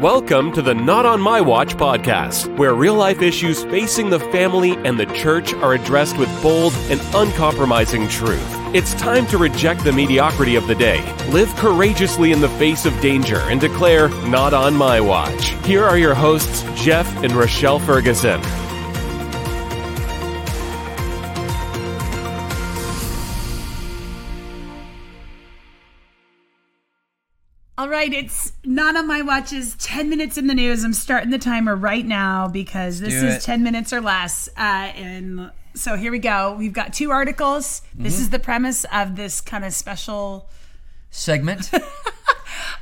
Welcome to the Not on My Watch podcast, where real life issues facing the family and the church are addressed with bold and uncompromising truth. It's time to reject the mediocrity of the day, live courageously in the face of danger, and declare, Not on my watch. Here are your hosts, Jeff and Rochelle Ferguson. All right, it's not on my watches. 10 minutes in the news. I'm starting the timer right now because this is 10 minutes or less. Uh, and so here we go. We've got two articles. This Mm-hmm. is the premise of this kind of special. segment.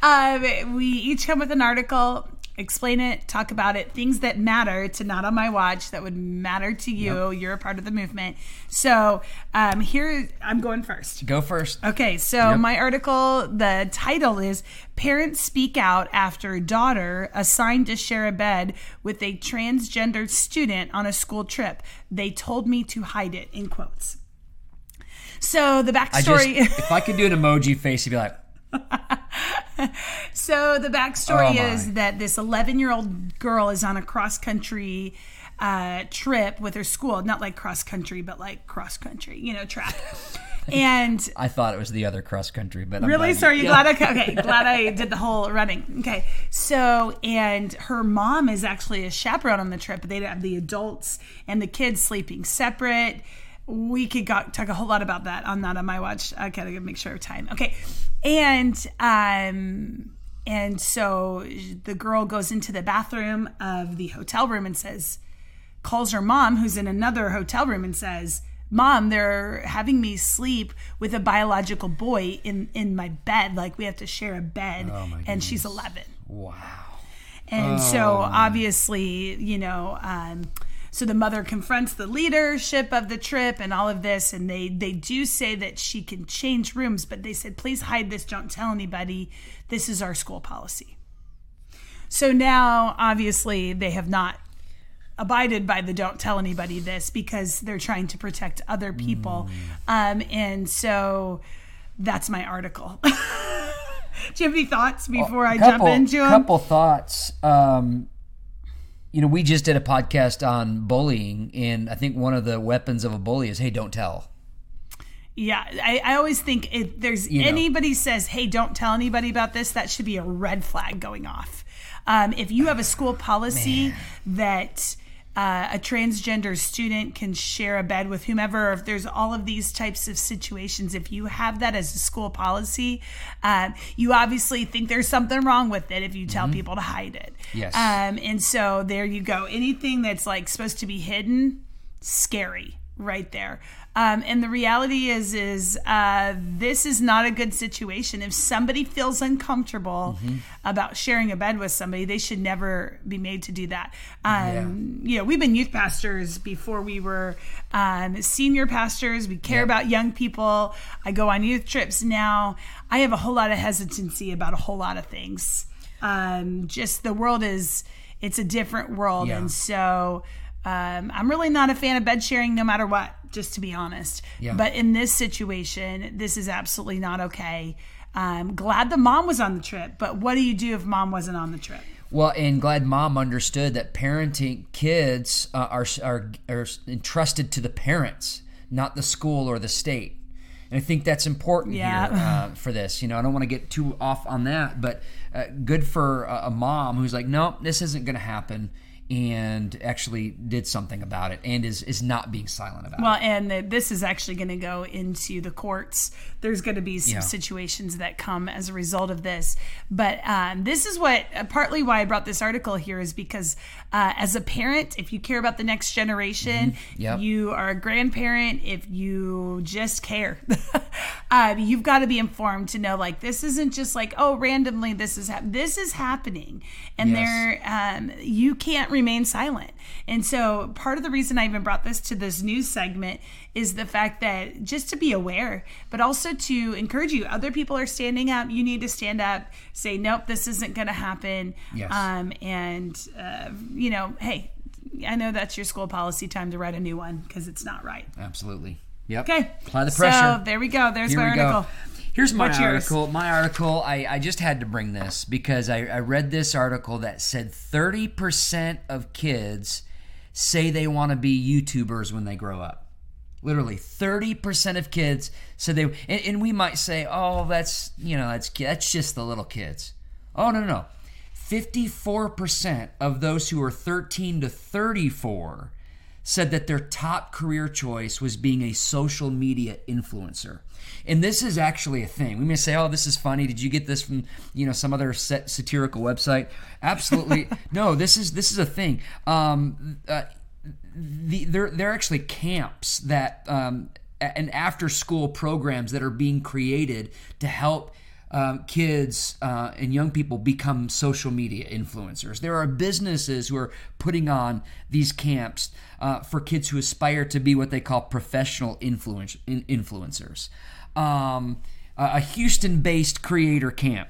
Um, we each come with an article, explain it, talk about it, things that matter to Not on My Watch that would matter to you. You're a part of the movement. So um, here, I'm going first. Go first. Okay, so Yep. my article, the title is Parents Speak Out After Daughter Assigned to Share a Bed with a Transgender Student on a School Trip. They told me to hide it, in quotes. So the I just, backstory. if I could do an emoji face, you'd be like, so the backstory Oh, is that this 11 year old girl is on a cross country uh, trip with her school, not like cross country, but like cross country, you know, track. and I thought it was the other cross country, but I'm Really? glad So you yeah. glad? I, okay, glad I did the whole running. Okay, so and her mom is actually a chaperone on the trip. But they have the adults and the kids sleeping separate. We could got, talk a whole lot about that on not on my watch. I gotta make sure of time. Okay, and um and so the girl goes into the bathroom of the hotel room and says, calls her mom, who's in another hotel room, and says, Mom, they're having me sleep with a biological boy in, in my bed. Like, we have to share a bed. Oh, and she's 11. Wow. And so, obviously, you know, um, so the mother confronts the leadership of the trip and all of this, and they they do say that she can change rooms, but they said, please hide this, don't tell anybody. This is our school policy. So now, obviously, they have not abided by the don't tell anybody this because they're trying to protect other people. Um, and so that's my article. Do you have any thoughts before I couple, jump into them? couple thoughts. Um, you know, we just did a podcast on bullying, and I think one of the weapons of a bully is, "Hey, don't tell." Yeah, I, I always think if there's know. anybody says, "Hey, don't tell anybody about this," that should be a red flag going off. Um, if you have a school policy that uh, a transgender student can share a bed with whomever, if there's all of these types of situations, if you have that as a school policy, um, you obviously think there's something wrong with it if you tell people to hide it. Yes. Um, and so there you go. Anything that's like supposed to be hidden, scary right there. Um, and the reality is, is uh, this is not a good situation. If somebody feels uncomfortable about sharing a bed with somebody, they should never be made to do that. Um, You know, we've been youth pastors before we were um, senior pastors. We care about young people. I go on youth trips now. I have a whole lot of hesitancy about a whole lot of things. Um, just the world is, it's a different world. Yeah. And so um, I'm really not a fan of bed sharing no matter what, just to be honest. Yeah. But in this situation, this is absolutely not okay. Um, glad the mom was on the trip, but what do you do if mom wasn't on the trip? Well, and glad mom understood that parenting kids uh, are, are are entrusted to the parents, not the school or the state. And I think that's important Yeah. here uh, for this. You know, I don't want to get too off on that, but uh, good for a, a mom who's like, no, this isn't going to happen, and actually did something about it, and is is not being silent about it. Well, and uh, this is actually going to go into the courts. There's going to be some Yeah. situations that come as a result of this. But um, this is what uh, partly why I brought this article here is because uh, as a parent, if you care about the next generation, Mm-hmm. Yep. you are a grandparent, if you just care, uh, you've got to be informed to know like this isn't just like oh randomly this is hap- this is happening, and Yes. there um, you can't remain silent. And so part of the reason I even brought this to this news segment is the fact that just to be aware, but also to encourage you. Other people are standing up. You need to stand up. Say nope, this isn't going to happen. Yes. Um, and uh, you know, hey, I know that's your school policy. Time to write a new one because it's not right. Absolutely. Yep. Okay. Apply the pressure. So there we go. There's Here my we go. article. Here's my What's yours? article. My article, I, I just had to bring this because I, I read this article that said 30% of kids say they want to be YouTubers when they grow up. Literally, 30% of kids said they, and, and we might say, oh, that's, you know, that's, that's just the little kids. Oh, no, no, no. 54% of those who are 13 to 34 said that their top career choice was being a social media influencer. And this is actually a thing. We may say, "Oh, this is funny. Did you get this from you know some other sat- satirical website?" Absolutely, no. This is this is a thing. Um, uh, the, there there are actually camps that um, and after school programs that are being created to help um, kids uh, and young people become social media influencers. There are businesses who are putting on these camps uh, for kids who aspire to be what they call professional influence, influencers. Um, a Houston based creator camp.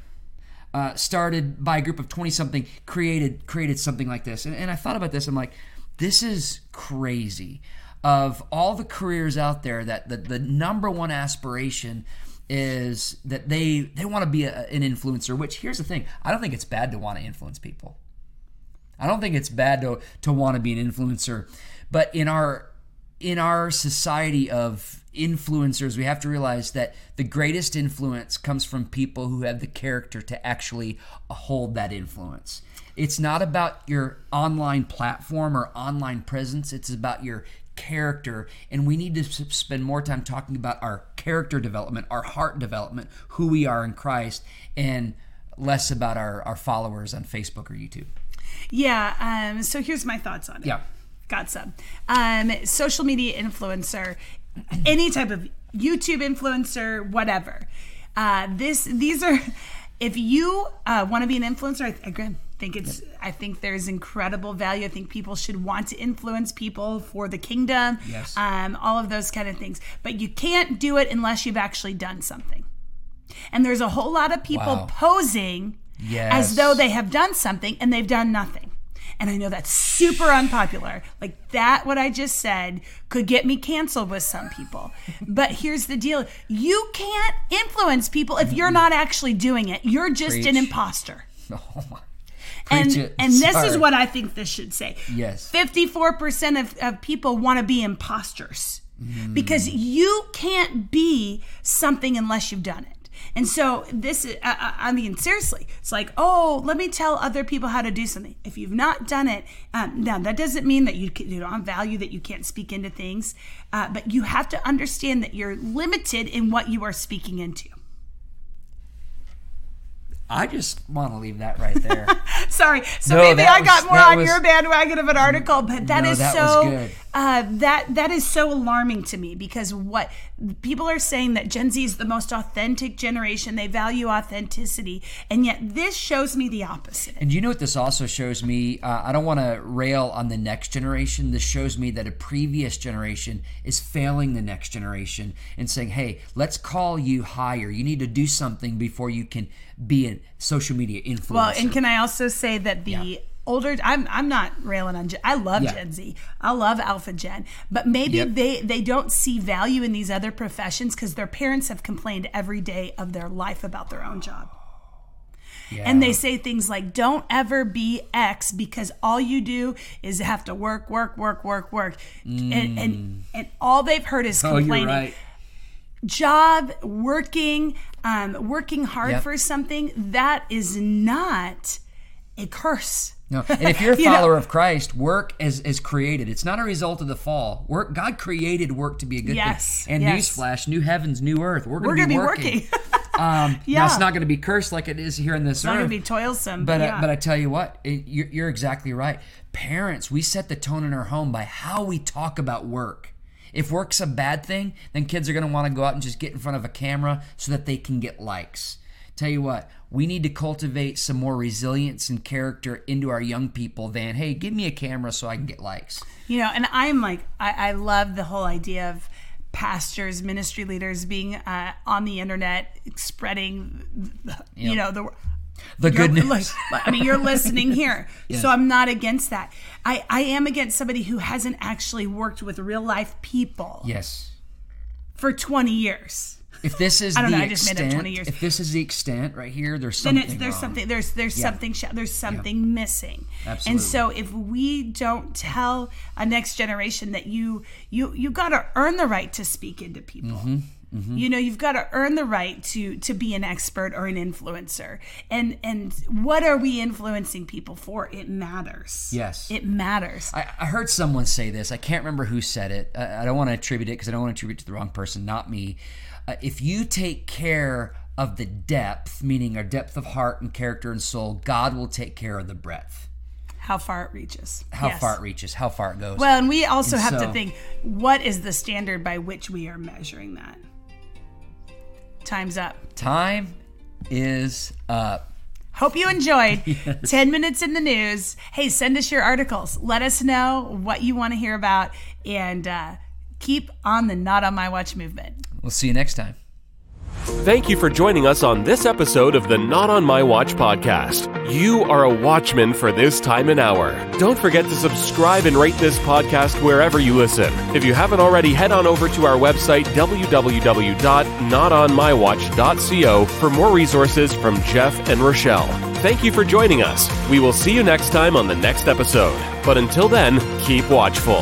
Uh, started by a group of 20 something created created something like this and, and i thought about this i'm like this is crazy of all the careers out there that the, the number one aspiration is that they they want to be a, an influencer which here's the thing i don't think it's bad to want to influence people. I don't think it's bad to to want to be an influencer but in our in our society of influencers we have to realize that the greatest influence comes from people who have the character to actually hold that influence. It's not about your online platform or online presence it's about your character and we need to spend more time talking about our character development our heart development who we are in christ and less about our, our followers on facebook or youtube Yeah. Um, so here's my thoughts on it. Yeah. Got some. Um, social media influencer, any type of YouTube influencer, whatever. Uh, this these are if you uh, want to be an influencer, I, again, think it's I think there's incredible value. I think people should want to influence people for the kingdom. Yes. Um, all of those kind of things. But you can't do it unless you've actually done something. And there's a whole lot of people Wow. posing Yes. as though they have done something and they've done nothing. And I know that's super unpopular. Like that, what I just said could get me canceled with some people. But here's the deal you can't influence people if you're not actually doing it. You're just an imposter. oh my And, it. and this is what I think this should say. Yes. 54% of, of people want to be imposters because you can't be something unless you've done it. And so this is, I, I I mean, seriously, it's like, oh, let me tell other people how to do something. If you've not done it, um, now that doesn't mean that you, can- you don't have value, that you can't speak into things, uh, but you have to understand that you're limited in what you are speaking into. I just want to leave that right there Sorry. So No, maybe I got was- more on was- your bandwagon of an article, but that No, is that so good. Uh, that that is so alarming to me because what people are saying that Gen Z is the most authentic generation. They value authenticity, and yet this shows me the opposite. And you know what this also shows me? Uh, I don't want to rail on the next generation. This shows me that a previous generation is failing the next generation and saying, hey, let's call you higher. You need to do something before you can be a social media influencer. Well, and can I also say that the Yeah. Older I'm I'm not railing on Gen I love Yeah. Gen Z. I love Alpha Gen. But maybe Yep. they they don't see value in these other professions because their parents have complained every day of their life about their own job. yeah. And they say things like, don't ever be X because all you do is have to work, work, work, work, work. And, and, and all they've heard is Mm. oh, complaining. you're right. Job, working, um, working hard Yep. for something, that is not a curse. No. And if you're a You know- follower of Christ, work is, is created. It's not a result of the fall. Work God created work to be a good Yes, thing. And yes. newsblash, new heavens, new earth. We're We're going to be be working. working. Um, Yeah. Now it's not going to be cursed like it is here in this earth. it's not going to be toilsome. But yeah. uh, but I tell you what, it, you're, you're exactly right. Parents, we set the tone in our home by how we talk about work. If work's a bad thing, then kids are going to want to go out and just get in front of a camera so that they can get likes. Tell you what, we need to cultivate some more resilience and character into our young people than, hey, give me a camera so I can get likes. You know, and I'm like, I, I love the whole idea of pastors, ministry leaders being uh, on the internet, spreading, you Yep. know, the The good news. like, I mean, you're listening here, so I'm not against that. I, I am against somebody who hasn't actually worked with real life people yes. for 20 years. If this is I don't the know, I just made extent, up 20 years. if this is the extent right here, there's then something it's, there's wrong. something there's there's Yeah. something there's something missing Absolutely. and so if we don't tell a next generation that you you you got to earn the right to speak into people Mm-hmm, you know you've got to earn the right to to be an expert or an influencer and and what are we influencing people for it matters Yes. it matters I, I heard someone say this. I can't remember who said it. I, I don't want to attribute it because I don't want to attribute it to the wrong person, not me. Uh, if you take care of the depth, meaning our depth of heart and character and soul, God will take care of the breadth. how far it reaches How Yes. far it reaches, how far it goes. well and we also And have to think what is the standard by which we are measuring that time's up Time is up. Hope you enjoyed 10 minutes in the news. Hey, send us your articles. Let us know what you want to hear about and uh, keep on the Not On My Watch movement. We'll see you next time. Thank you for joining us on this episode of the Not on My Watch podcast. You are a watchman for this time and hour. Don't forget to subscribe and rate this podcast wherever you listen. If you haven't already, head on over to our website, www.notonmywatch.co, for more resources from Jeff and Rochelle. Thank you for joining us. We will see you next time on the next episode. But until then, keep watchful.